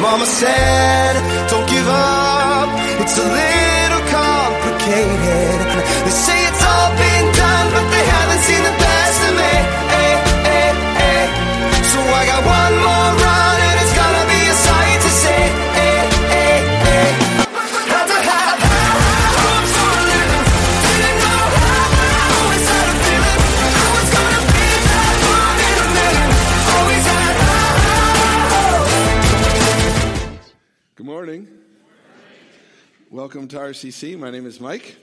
Mama said, don't give up. It's a little Welcome to RCC. My name is Mike.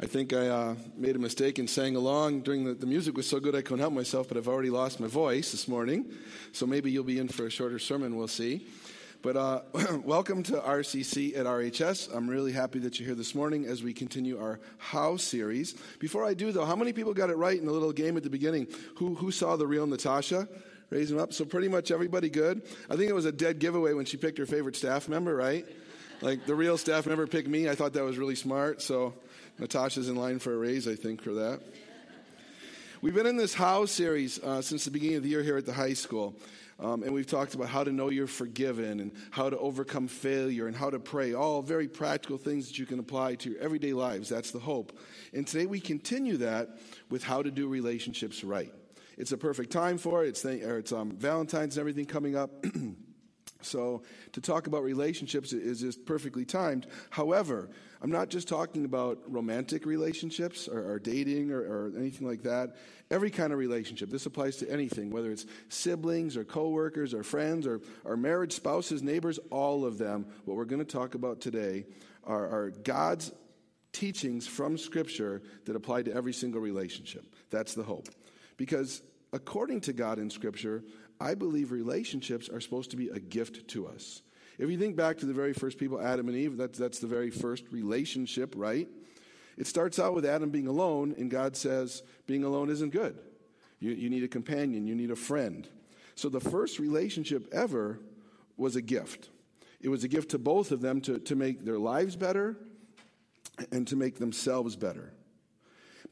I think I uh, made a mistake in sang along during the, the music was so good I couldn't help myself, but I've already lost my voice this morning. So maybe you'll be in for a shorter sermon, we'll see. But uh, welcome to RCC at RHS. I'm really happy that you're here this morning as we continue our How series. Before I do, though, how many people got it right in the little game at the beginning? Who, who saw the real Natasha? Raise them up. So pretty much everybody good. I think it was a dead giveaway when she picked her favorite staff member, right? Like the real staff member picked me. I thought that was really smart. So Natasha's in line for a raise, I think, for that. We've been in this How series uh, since the beginning of the year here at the high school. Um, and we've talked about how to know you're forgiven and how to overcome failure and how to pray. All very practical things that you can apply to your everyday lives. That's the hope. And today we continue that with how to do relationships right. It's a perfect time for it. It's, th- it's um, Valentine's and everything coming up. So, to talk about relationships is just perfectly timed. However, I'm not just talking about romantic relationships or, or dating or, or, anything like that. Every kind of relationship. This applies to anything, whether it's siblings or coworkers or friends or, or marriage, spouses, neighbors, all of them. What we're going to talk about today are, are God's teachings from Scripture that apply to every single relationship. That's the hope. Because according to God in Scripture, I believe relationships are supposed to be a gift to us. If you think back to the very first people, Adam and Eve, that's, that's the very first relationship, right? It starts out with Adam being alone, and God says being alone isn't good. You, you need a companion, you need a friend. So the first relationship ever was a gift. It was a gift to both of them to, to make their lives better and to make themselves better.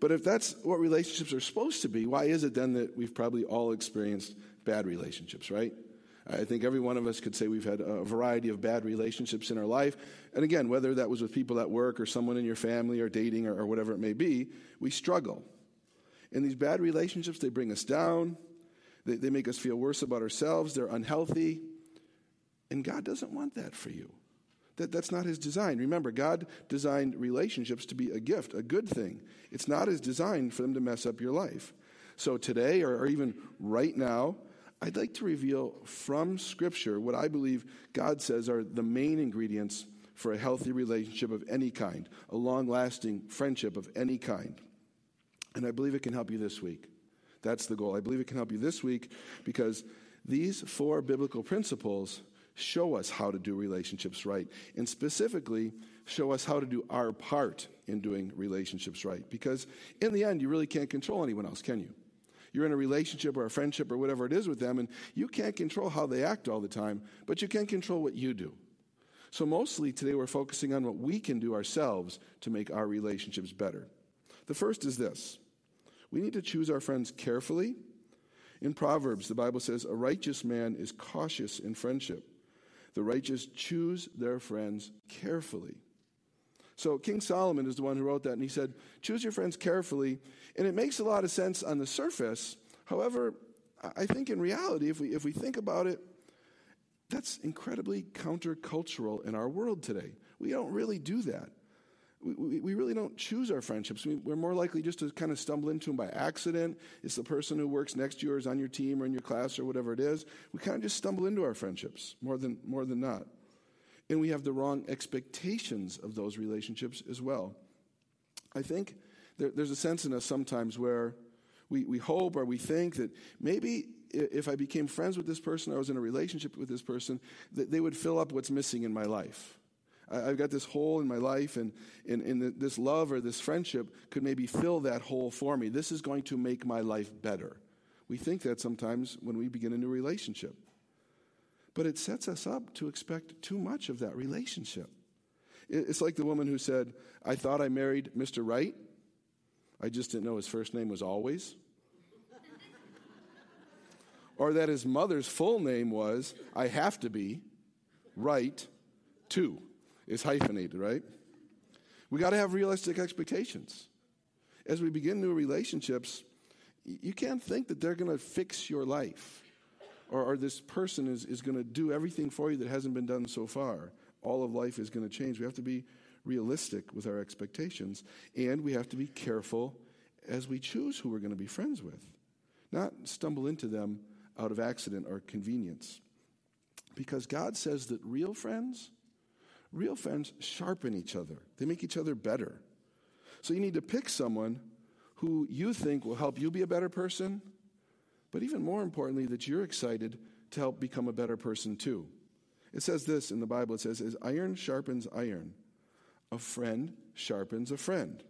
But if that's what relationships are supposed to be, why is it then that we've probably all experienced bad relationships, right? I think every one of us could say we've had a variety of bad relationships in our life. And again, whether that was with people at work or someone in your family or dating or, or whatever it may be, we struggle. And these bad relationships, they bring us down, they, they make us feel worse about ourselves, they're unhealthy. And God doesn't want that for you. That, that's not his design. Remember, God designed relationships to be a gift, a good thing. It's not his design for them to mess up your life. So today, or, or even right now, I'd like to reveal from Scripture what I believe God says are the main ingredients for a healthy relationship of any kind, a long lasting friendship of any kind. And I believe it can help you this week. That's the goal. I believe it can help you this week because these four biblical principles show us how to do relationships right, and specifically show us how to do our part in doing relationships right. Because in the end, you really can't control anyone else, can you? You're in a relationship or a friendship or whatever it is with them, and you can't control how they act all the time, but you can control what you do. So, mostly today, we're focusing on what we can do ourselves to make our relationships better. The first is this we need to choose our friends carefully. In Proverbs, the Bible says, A righteous man is cautious in friendship. The righteous choose their friends carefully. So King Solomon is the one who wrote that, and he said, Choose your friends carefully. And it makes a lot of sense on the surface. However, I think in reality, if we, if we think about it, that's incredibly countercultural in our world today. We don't really do that. We, we, really don't choose our friendships. We, are more likely just to kind of stumble into them by accident. It's the person who works next to you or is on your team or in your class or whatever it is. We kind of just stumble into our friendships more than, more than not. And we have the wrong expectations of those relationships as well. I think there, there's a sense in us sometimes where we, we hope or we think that maybe if I became friends with this person, or I was in a relationship with this person, that they would fill up what's missing in my life. I, have got this hole in my life, and, and, and this love or this friendship could maybe fill that hole for me. This is going to make my life better. We think that sometimes when we begin a new relationship. But it sets us up to expect too much of that relationship. It's like the woman who said, I thought I married Mr. Right. I just didn't know his first name was always. or that his mother's full name was I have to be. right to is hyphenated, right? We got to have realistic expectations. As we begin new relationships, you can't think that they're going to fix your life or, or this person is, is going to do everything for you that hasn't been done so far. All of life is going to change. We have to be realistic with our expectations, and we have to be careful as we choose who we're going to be friends with, not stumble into them out of accident or convenience. Because God says that real friends, real friends sharpen each other, they make each other better. So you need to pick someone who you think will help you be a better person, but even more importantly, that you're excited to help become a better person too. It says this in the Bible it says, As iron sharpens iron, a friend sharpens a friend.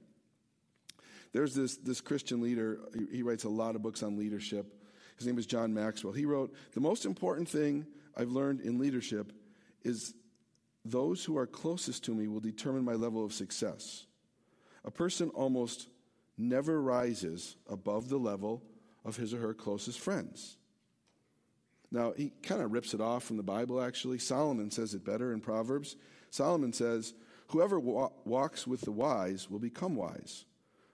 There's this, this Christian leader, he, he writes a lot of books on leadership. His name is John Maxwell. He wrote, The most important thing I've learned in leadership is those who are closest to me will determine my level of success. A person almost never rises above the level of his or her closest friends. Now, he kind of rips it off from the Bible, actually. Solomon says it better in Proverbs. Solomon says, Whoever wa- walks with the wise will become wise,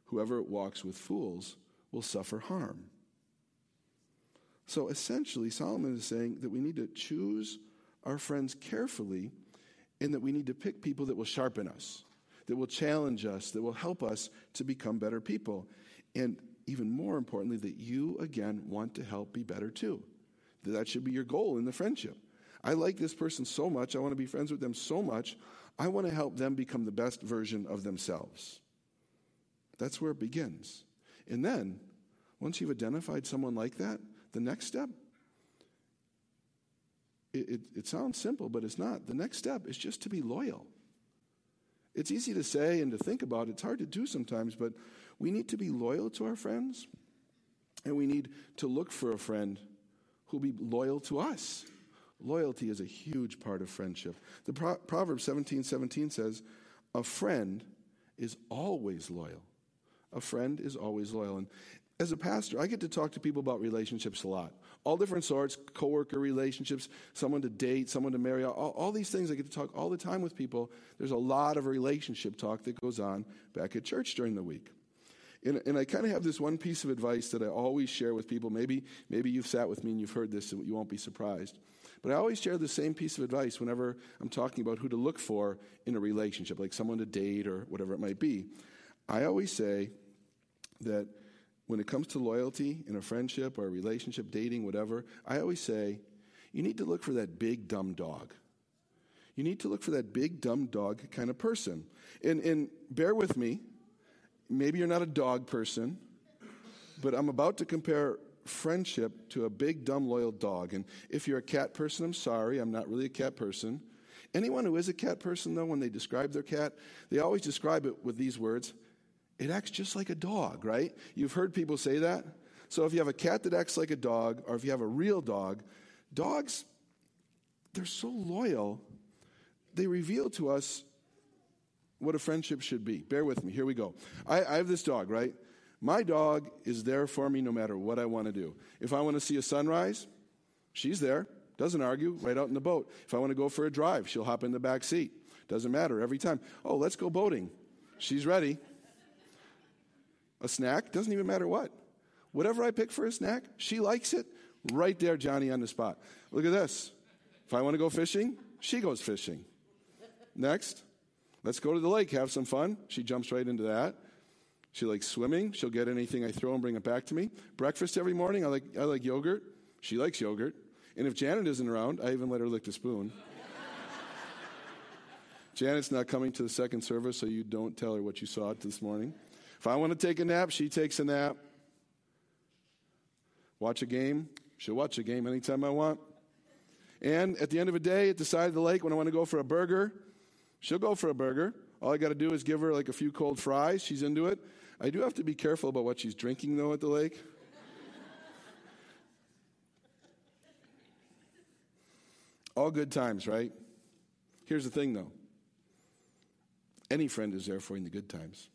whoever walks with fools will suffer harm. So essentially, Solomon is saying that we need to choose our friends carefully and that we need to pick people that will sharpen us, that will challenge us, that will help us to become better people. And even more importantly, that you, again, want to help be better too. That should be your goal in the friendship. I like this person so much. I want to be friends with them so much. I want to help them become the best version of themselves. That's where it begins. And then, once you've identified someone like that, the next step, it, it, it, sounds simple, but it's not. The next step is just to be loyal. It's easy to say and to think about. It's hard to do sometimes, but we need to be loyal to our friends, and we need to look for a friend who'll be loyal to us. Loyalty is a huge part of friendship. The Pro- Proverbs 17 17 says, A friend is always loyal. A friend is always loyal. And as a pastor, I get to talk to people about relationships a lot. All different sorts, coworker relationships, someone to date, someone to marry, all, all, these things I get to talk all the time with people. There's a lot of relationship talk that goes on back at church during the week. And, and I kind of have this one piece of advice that I always share with people. Maybe, maybe you've sat with me and you've heard this, and you won't be surprised. But I always share the same piece of advice whenever I'm talking about who to look for in a relationship, like someone to date or whatever it might be. I always say that when it comes to loyalty in a friendship or a relationship, dating, whatever, I always say you need to look for that big, dumb dog. You need to look for that big, dumb dog kind of person. And, and bear with me, maybe you're not a dog person, but I'm about to compare friendship to a big, dumb, loyal dog. And if you're a cat person, I'm sorry, I'm not really a cat person. Anyone who is a cat person, though, when they describe their cat, they always describe it with these words it acts just like a dog, right? You've heard people say that. So if you have a cat that acts like a dog, or if you have a real dog, dogs, they're so loyal, they reveal to us what a friendship should be. Bear with me. Here we go. I, I have this dog, right? My dog is there for me no matter what I want to do. If I want to see a sunrise, she's there. Doesn't argue, right out in the boat. If I want to go for a drive, she'll hop in the back seat. Doesn't matter every time. Oh, let's go boating. She's ready. A snack, doesn't even matter what. Whatever I pick for a snack, she likes it. Right there, Johnny on the spot. Look at this. If I want to go fishing, she goes fishing. Next. Let's go to the lake, have some fun. She jumps right into that. She likes swimming. She'll get anything I throw and bring it back to me. Breakfast every morning. I like, I like yogurt. She likes yogurt. And if Janet isn't around, I even let her lick the spoon. Janet's not coming to the second service, so you don't tell her what you saw this morning. If I want to take a nap, she takes a nap. Watch a game, she'll watch a game anytime I want. And at the end of the day, at the side of the lake, when I want to go for a burger, She'll go for a burger. All I got to do is give her like a few cold fries. She's into it. I do have to be careful about what she's drinking, though, at the lake. All good times, right? Here's the thing, though any friend is there for you in the good times,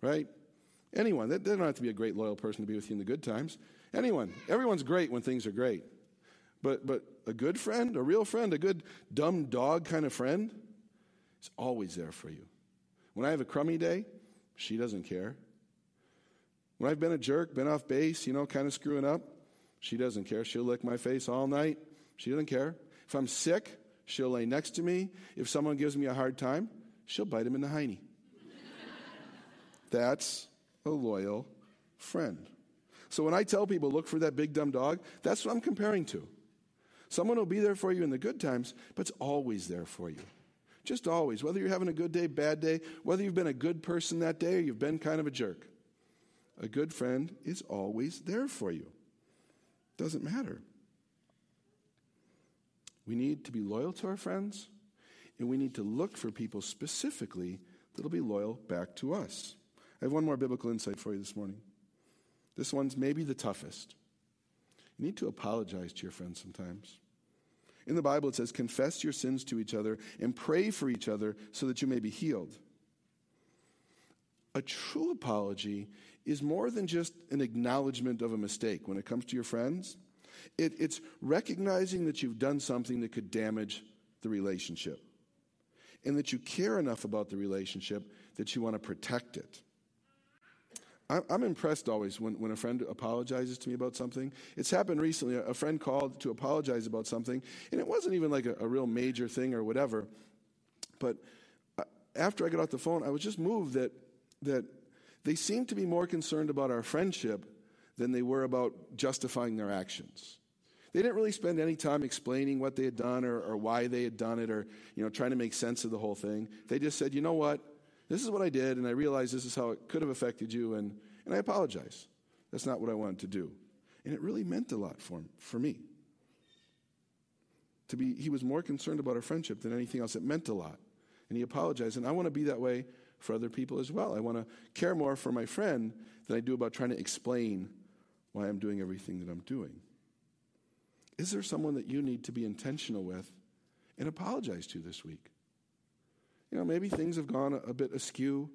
right? Anyone. They don't have to be a great, loyal person to be with you in the good times. Anyone. Everyone's great when things are great. But, but a good friend, a real friend, a good dumb dog kind of friend is always there for you. When I have a crummy day, she doesn't care. When I've been a jerk, been off base, you know, kind of screwing up, she doesn't care. She'll lick my face all night. She doesn't care. If I'm sick, she'll lay next to me. If someone gives me a hard time, she'll bite him in the hiney. That's a loyal friend. So when I tell people, look for that big dumb dog, that's what I'm comparing to. Someone will be there for you in the good times, but it's always there for you. Just always. Whether you're having a good day, bad day, whether you've been a good person that day or you've been kind of a jerk, a good friend is always there for you. Doesn't matter. We need to be loyal to our friends, and we need to look for people specifically that'll be loyal back to us. I have one more biblical insight for you this morning. This one's maybe the toughest. You need to apologize to your friends sometimes. In the Bible, it says, confess your sins to each other and pray for each other so that you may be healed. A true apology is more than just an acknowledgement of a mistake when it comes to your friends. It, it's recognizing that you've done something that could damage the relationship and that you care enough about the relationship that you want to protect it. I'm impressed always when, when a friend apologizes to me about something. It's happened recently. A friend called to apologize about something, and it wasn't even like a, a real major thing or whatever. But uh, after I got off the phone, I was just moved that, that they seemed to be more concerned about our friendship than they were about justifying their actions. They didn't really spend any time explaining what they had done or, or why they had done it or you know, trying to make sense of the whole thing. They just said, you know what? This is what I did, and I realize this is how it could have affected you, and, and I apologize. That's not what I wanted to do. And it really meant a lot for, for me. To be, he was more concerned about our friendship than anything else. It meant a lot. And he apologized. And I want to be that way for other people as well. I want to care more for my friend than I do about trying to explain why I'm doing everything that I'm doing. Is there someone that you need to be intentional with and apologize to this week? You know, maybe things have gone a, a bit askew,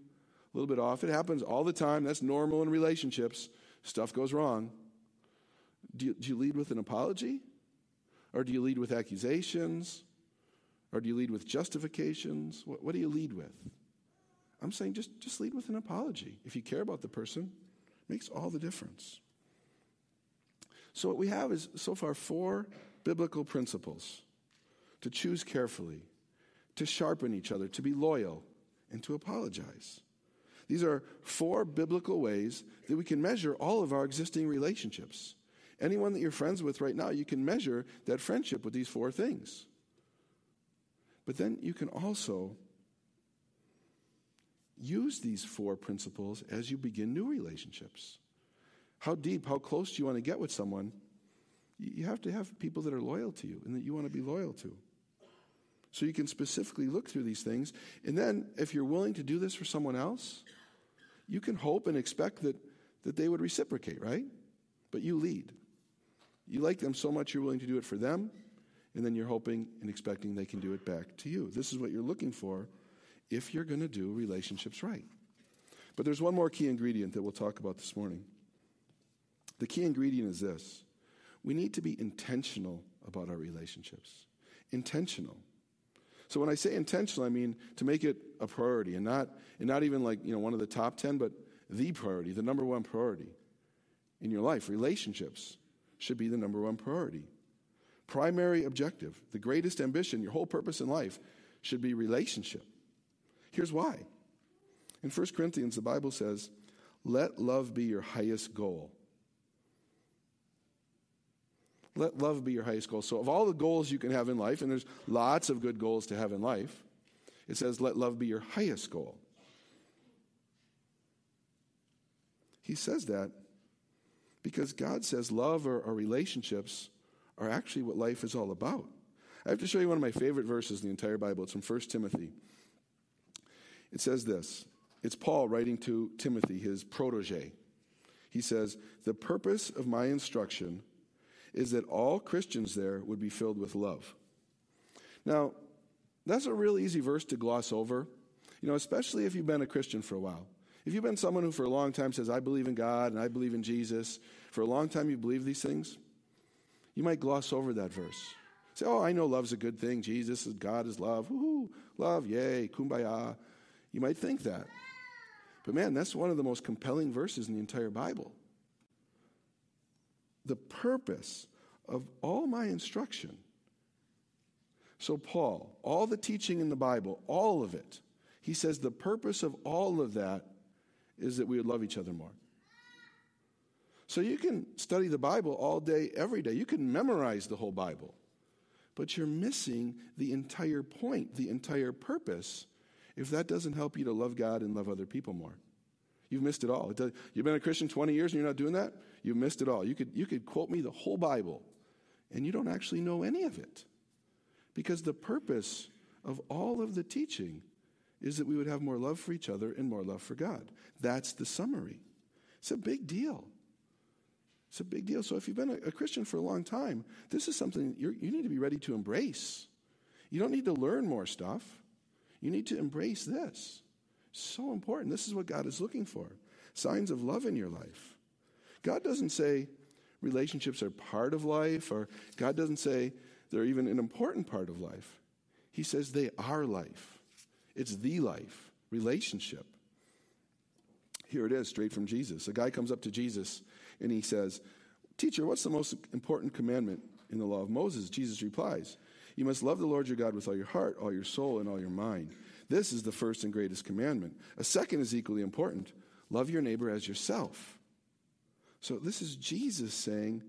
a little bit off. It happens all the time. That's normal in relationships. Stuff goes wrong. Do you, do you lead with an apology? Or do you lead with accusations? Or do you lead with justifications? What, what do you lead with? I'm saying just, just lead with an apology. If you care about the person, makes all the difference. So, what we have is so far four biblical principles to choose carefully, to sharpen each other, to be loyal, and to apologize. These are four biblical ways that we can measure all of our existing relationships. Anyone that you're friends with right now, you can measure that friendship with these four things. But then you can also use these four principles as you begin new relationships. How deep, how close do you want to get with someone? You have to have people that are loyal to you and that you want to be loyal to. So you can specifically look through these things. And then, if you're willing to do this for someone else, you can hope and expect that, that they would reciprocate, right? But you lead. You like them so much you're willing to do it for them, and then you're hoping and expecting they can do it back to you. This is what you're looking for if you're going to do relationships right. But there's one more key ingredient that we'll talk about this morning. The key ingredient is this we need to be intentional about our relationships. Intentional. So when I say intentional, I mean to make it a priority and not, and not even like, you know, one of the top 10, but the priority, the number one priority in your life. Relationships should be the number one priority. Primary objective, the greatest ambition, your whole purpose in life should be relationship. Here's why. In 1 Corinthians, the Bible says, let love be your highest goal. Let love be your highest goal. So, of all the goals you can have in life, and there's lots of good goals to have in life, it says, let love be your highest goal. He says that because God says love or, or, relationships are actually what life is all about. I have to show you one of my favorite verses in the entire Bible. It's from 1 Timothy. It says this it's Paul writing to Timothy, his protege. He says, The purpose of my instruction is that all Christians there would be filled with love. Now, that's a real easy verse to gloss over, you know, especially if you've been a Christian for a while. If you've been someone who for a long time says, I believe in God and I believe in Jesus, for a long time you believe these things, You might gloss over that verse. Say, oh, I know love's a good thing. Jesus is God is love. Woohoo, love, yay, kumbaya. You might think that. But man, that's one of the most compelling verses in the entire Bible. The purpose of all my instruction. So, Paul, all the teaching in the Bible, all of it, he says the purpose of all of that is that we would love each other more. So you can study the Bible all day, every day. You can memorize the whole Bible. But you're missing the entire point, the entire purpose, if that doesn't help you to love God and love other people more. You've missed it all. You've been a Christian 20 years and you're not doing that? You've missed it all. You could, you could quote me the whole Bible, and you don't actually know any of it. Because the purpose of all of the teaching is that we would have more love for each other and more love for God. That's the summary. It's a big deal. It's a big deal. So if you've been a, a Christian for a long time, this is something you need to be ready to embrace. You don't need to learn more stuff. You need to embrace this. So important. This is what God is looking for signs of love in your life. God doesn't say relationships are part of life, or God doesn't say they're even an important part of life. He says they are life. It's the life, relationship. Here it is, straight from Jesus. A guy comes up to Jesus and he says, Teacher, what's the most important commandment in the law of Moses? Jesus replies, You must love the Lord your God with all your heart, all your soul, and all your mind. This is the first and greatest commandment. A second is equally important love your neighbor as yourself. So this is Jesus saying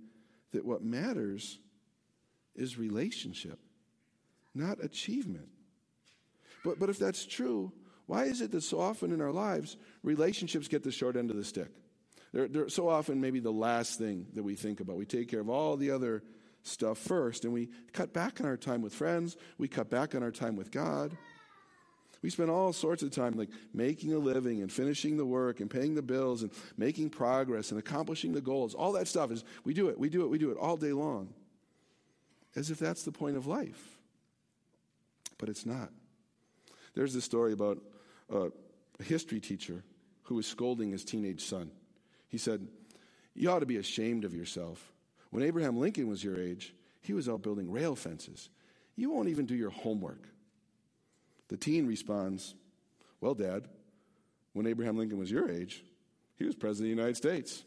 that what matters is relationship, not achievement. But, but if that's true, why is it that so often in our lives relationships get the short end of the stick? They're, they're so often maybe the last thing that we think about. We take care of all the other stuff first, and we cut back on our time with friends, we cut back on our time with God. We spend all sorts of time like making a living and finishing the work and paying the bills and making progress and accomplishing the goals. All that stuff is we do it, we do it, we do it all day long. As if that's the point of life. But it's not. There's this story about a history teacher who was scolding his teenage son. He said, You ought to be ashamed of yourself. When Abraham Lincoln was your age, he was out building rail fences. You won't even do your homework. The teen responds, Well, Dad, when Abraham Lincoln was your age, he was President of the United States.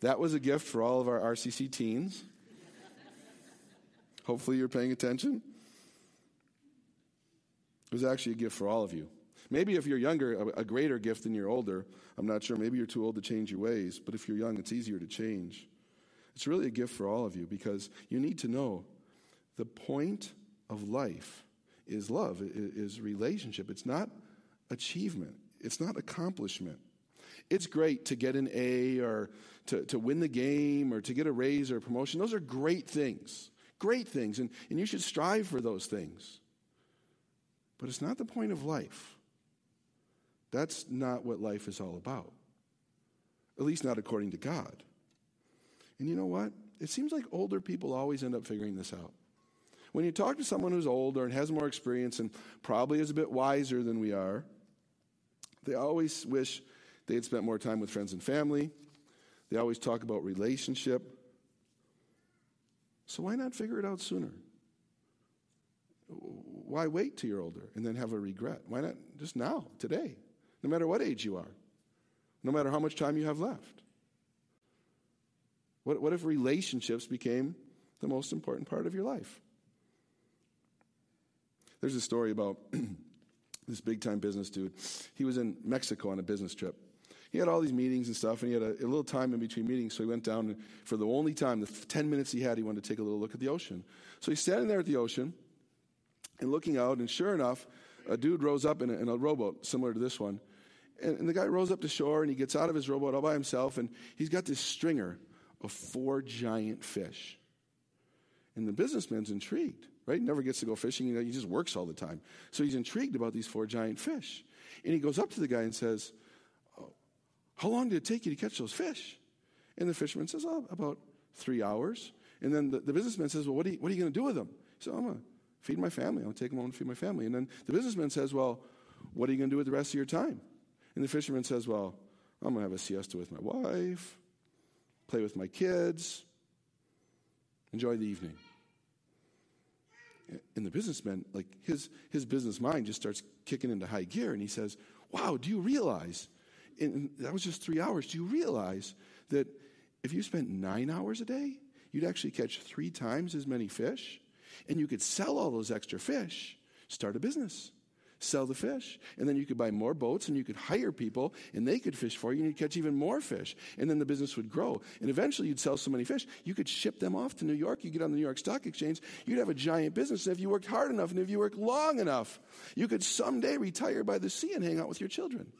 that was a gift for all of our RCC teens. Hopefully, you're paying attention. It was actually a gift for all of you. Maybe if you're younger, a, a greater gift than you're older. I'm not sure. Maybe you're too old to change your ways, but if you're young, it's easier to change. It's really a gift for all of you because you need to know the point of life is love, is relationship. It's not achievement, it's not accomplishment. It's great to get an A or to, to win the game or to get a raise or a promotion. Those are great things. Great things. And, and you should strive for those things. But it's not the point of life. That's not what life is all about, at least not according to God. And you know what? It seems like older people always end up figuring this out. When you talk to someone who's older and has more experience and probably is a bit wiser than we are, they always wish they had spent more time with friends and family. They always talk about relationship. So why not figure it out sooner? Why wait till you're older and then have a regret? Why not just now, today? no matter what age you are, no matter how much time you have left? What, what if relationships became the most important part of your life? There's a story about this big time business dude. He was in Mexico on a business trip. He had all these meetings and stuff, and he had a, a little time in between meetings, so he went down for the only time, the 10 minutes he had, he wanted to take a little look at the ocean. So he's standing there at the ocean and looking out, and sure enough, a dude rose up in a, in a rowboat similar to this one, and, and the guy rows up to shore and he gets out of his rowboat all by himself and he's got this stringer of four giant fish. And the businessman's intrigued, right? Never gets to go fishing. You know, he just works all the time. So he's intrigued about these four giant fish. And he goes up to the guy and says, oh, How long did it take you to catch those fish? And the fisherman says, Oh, about three hours. And then the, the businessman says, Well, what are you, you going to do with them? He said, I'm going to feed my family. I'll take them home and feed my family. And then the businessman says, Well, what are you going to do with the rest of your time? And the fisherman says, Well, I'm going to have a siesta with my wife, play with my kids, enjoy the evening. And the businessman, like his, his business mind just starts kicking into high gear, and he says, Wow, do you realize? And that was just three hours. Do you realize that if you spent nine hours a day, you'd actually catch three times as many fish, and you could sell all those extra fish, start a business sell the fish. And then you could buy more boats and you could hire people and they could fish for you and you'd catch even more fish. And then the business would grow. And eventually you'd sell so many fish, you could ship them off to New York. You get on the New York Stock Exchange, you'd have a giant business. And if you worked hard enough and if you worked long enough, you could someday retire by the sea and hang out with your children.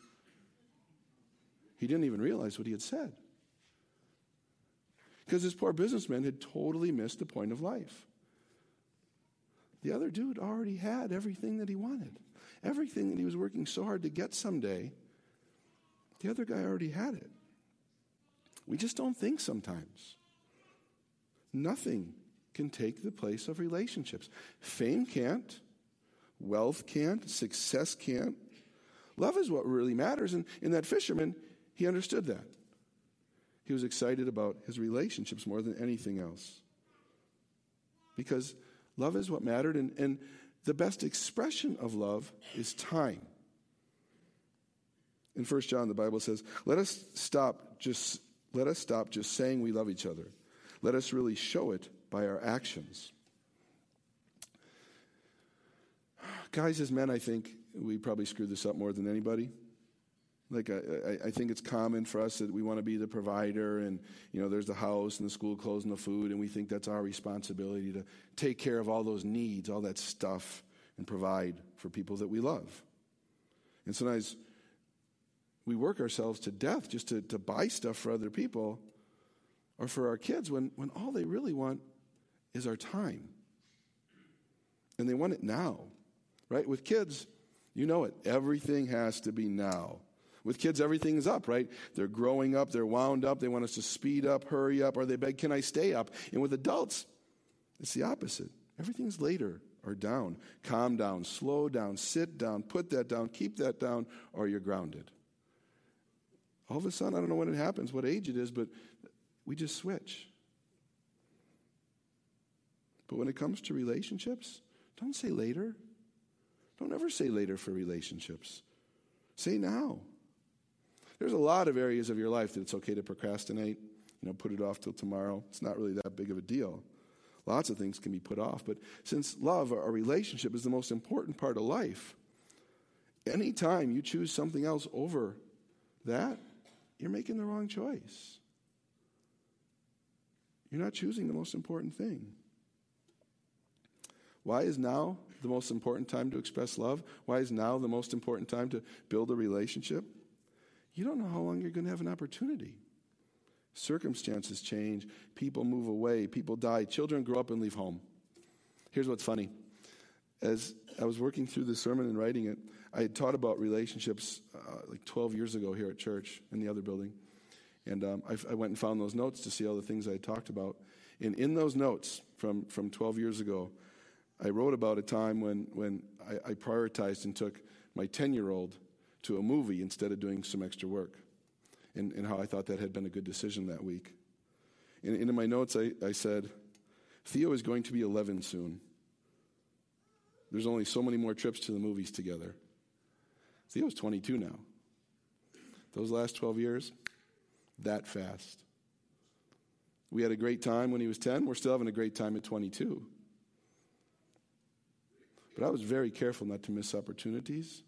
He didn't even realize what he had said. Because this poor businessman had totally missed the point of life. The other dude already had everything that he wanted. Everything that he was working so hard to get someday, the other guy already had it. We just don't think sometimes. Nothing can take the place of relationships. Fame can't, wealth can't, success can't. Love is what really matters. And in that fisherman, he understood that. He was excited about his relationships more than anything else. Because love is what mattered. And, and the best expression of love is time. In 1 John, the Bible says, let us stop just let us stop just saying we love each other. Let us really show it by our actions. Guys, as men, I think we probably screw this up more than anybody. Like I, I, think it's common for us that we want to be the provider, and you know, there's the house and the school clothes and the food, and we think that's our responsibility to take care of all those needs, all that stuff, and provide for people that we love. And sometimes we work ourselves to death just to, to buy stuff for other people or for our kids when, when all they really want is our time. And they want it now, right? With kids, you know it. Everything has to be now. With kids, everything is up, right? They're growing up, they're wound up, they want us to speed up, hurry up, or they beg, Can I stay up? And with adults, it's the opposite. Everything's later or down. Calm down, slow down, sit down, put that down, keep that down, or you're grounded. All of a sudden, I don't know when it happens, what age it is, but we just switch. But when it comes to relationships, don't say later. Don't ever say later for relationships. Say now. There's a lot of areas of your life that it's okay to procrastinate, you know, put it off till tomorrow. It's not really that big of a deal. Lots of things can be put off, but since love, or a relationship, is the most important part of life, anytime you choose something else over that, you're making the wrong choice. You're not choosing the most important thing. Why is now the most important time to express love? Why is now the most important time to build a relationship? You don't know how long you're going to have an opportunity. Circumstances change, people move away, people die, children grow up and leave home. Here's what's funny. As I was working through the sermon and writing it, I had taught about relationships uh, like 12 years ago here at church in the other building. And um, I, I, went and found those notes to see all the things I had talked about. And in those notes from, from 12 years ago, I wrote about a time when, when I, I prioritized and took my 10 year old to a movie instead of doing some extra work, and, and how I thought that had been a good decision that week. And, and in my notes, I, I said, Theo is going to be 11 soon. There's only so many more trips to the movies together. Theo's 22 now. Those last 12 years, that fast. We had a great time when he was 10. We're still having a great time at 22. But I was very careful not to miss opportunities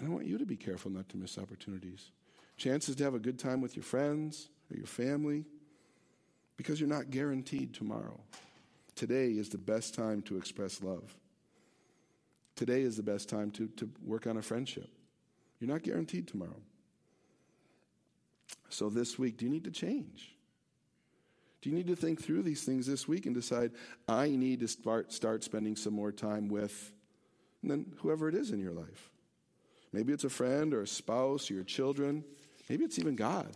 and I want you to be careful not to miss opportunities. Chances to have a good time with your friends or your family because you're not guaranteed tomorrow. Today is the best time to express love. Today is the best time to, to work on a friendship. You're not guaranteed tomorrow. So, this week, do you need to change? Do you need to think through these things this week and decide, I need to start, start spending some more time with, and then whoever it is in your life? Maybe it's a friend or a spouse or your children. Maybe it's even God.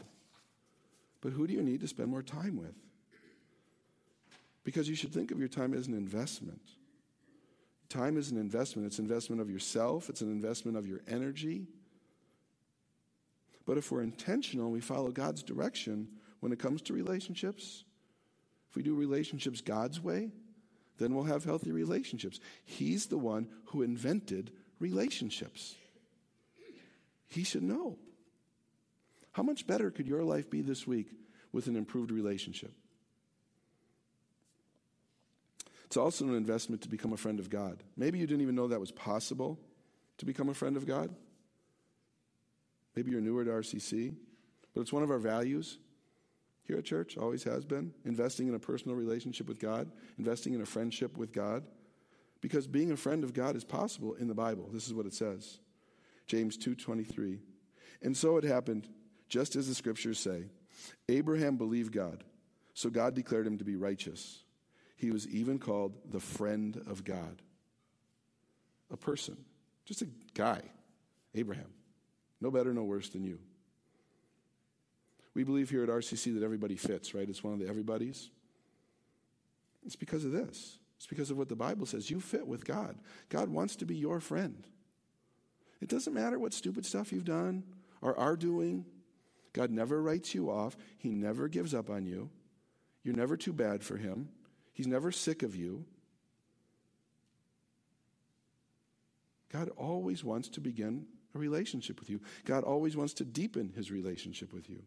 But who do you need to spend more time with? Because you should think of your time as an investment. Time is an investment. It's an investment of yourself, it's an investment of your energy. But if we're intentional and we follow God's direction when it comes to relationships, if we do relationships God's way, then we'll have healthy relationships. He's the one who invented relationships. He should know. How much better could your life be this week with an improved relationship? It's also an investment to become a friend of God. Maybe you didn't even know that was possible to become a friend of God. Maybe you're newer to RCC, but it's one of our values here at church, always has been, investing in a personal relationship with God, investing in a friendship with God. Because being a friend of God is possible in the Bible. This is what it says. James 2:23. And so it happened just as the scriptures say. Abraham believed God, so God declared him to be righteous. He was even called the friend of God. A person, just a guy, Abraham. No better, no worse than you. We believe here at RCC that everybody fits, right? It's one of the everybody's. It's because of this. It's because of what the Bible says. You fit with God. God wants to be your friend. It doesn't matter what stupid stuff you've done or are doing. God never writes you off. He never gives up on you. You're never too bad for Him. He's never sick of you. God always wants to begin a relationship with you. God always wants to deepen his relationship with you.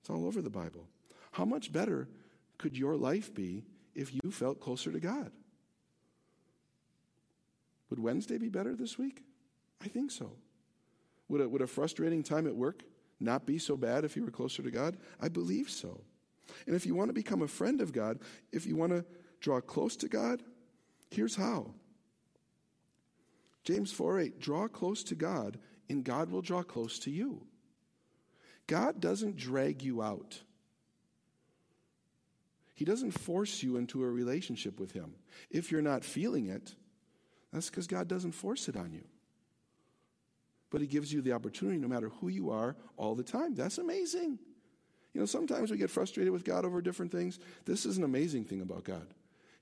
It's all over the Bible. How much better could your life be if you felt closer to God? Would Wednesday be better this week? I think so. Would a, would a frustrating time at work not be so bad if you were closer to God? I believe so. And if you want to become a friend of God, if you want to draw close to God, here's how. James 4 8, draw close to God, and God will draw close to you. God doesn't drag you out. He doesn't force you into a relationship with Him. If you're not feeling it, that's because God doesn't force it on you. But He gives you the opportunity, no matter who you are, all the time. That's amazing. You know, sometimes we get frustrated with God over different things. This is an amazing thing about God.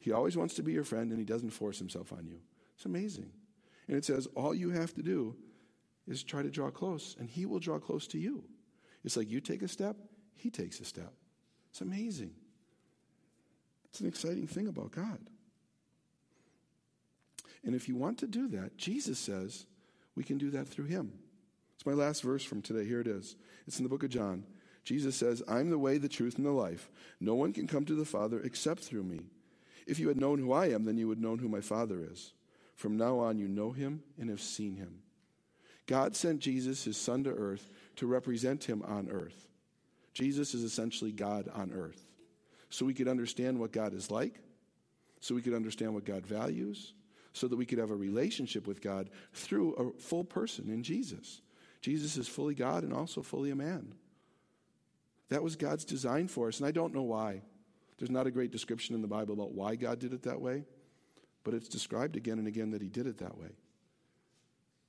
He always wants to be your friend and He doesn't force Himself on you. It's amazing. And it says, all you have to do is try to draw close, and He will draw close to you. It's like you take a step, He takes a step. It's amazing. It's an exciting thing about God. And if you want to do that, Jesus says we can do that through Him. It's my last verse from today. Here it is. It's in the book of John. Jesus says, I'm the way, the truth, and the life. No one can come to the Father except through me. If you had known who I am, then you would know who my Father is. From now on, you know him and have seen him. God sent Jesus, his son, to earth to represent him on earth. Jesus is essentially God on earth. So we could understand what God is like, so we could understand what God values, so that we could have a relationship with God through a full person in Jesus. Jesus is fully God and also fully a man. That was God's design for us, and I don't know why. There's not a great description in the Bible about why God did it that way, but it's described again and again that He did it that way.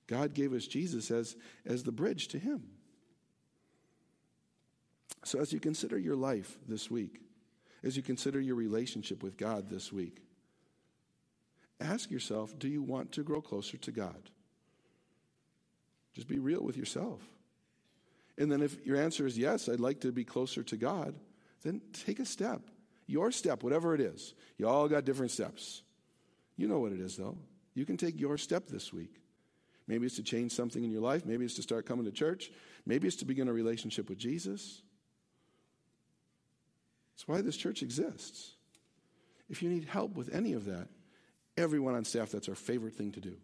God gave us Jesus as, as the bridge to Him. So, as you consider your life this week, as you consider your relationship with God this week, ask yourself do you want to grow closer to God? Just be real with yourself. And then, if your answer is yes, I'd like to be closer to God, then take a step. Your step, whatever it is. You all got different steps. You know what it is, though. You can take your step this week. Maybe it's to change something in your life. Maybe it's to start coming to church. Maybe it's to begin a relationship with Jesus. That's why this church exists. If you need help with any of that, everyone on staff, that's our favorite thing to do.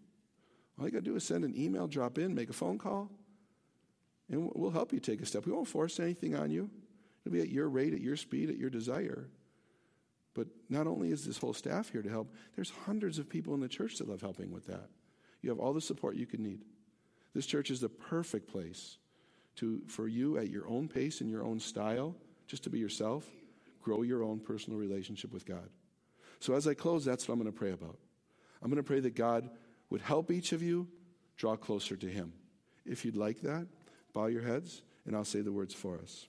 All you got to do is send an email, drop in, make a phone call, and we'll help you take a step. We won't force anything on you. It'll be at your rate, at your speed, at your desire. But not only is this whole staff here to help, there's hundreds of people in the church that love helping with that. You have all the support you could need. This church is the perfect place to, for you at your own pace and your own style, just to be yourself, grow your own personal relationship with God. So as I close, that's what I'm going to pray about. I'm going to pray that God would help each of you draw closer to Him. If you'd like that, bow your heads, and I'll say the words for us.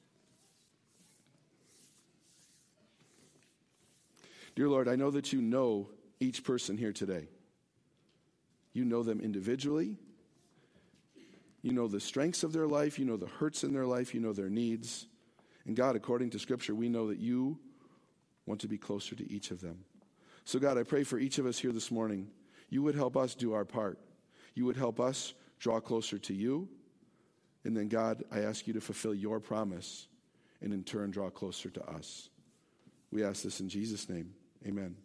Dear Lord, I know that you know each person here today. You know them individually, You know the strengths of their life. You know the hurts in their life. You know their needs. And God, according to Scripture, we know that you want to be closer to each of them. So, God, I pray for each of us here this morning, you would help us do our part. You would help us draw closer to you. And then, God, I ask you to fulfill your promise and in turn draw closer to us. We ask this in Jesus' name. Amen.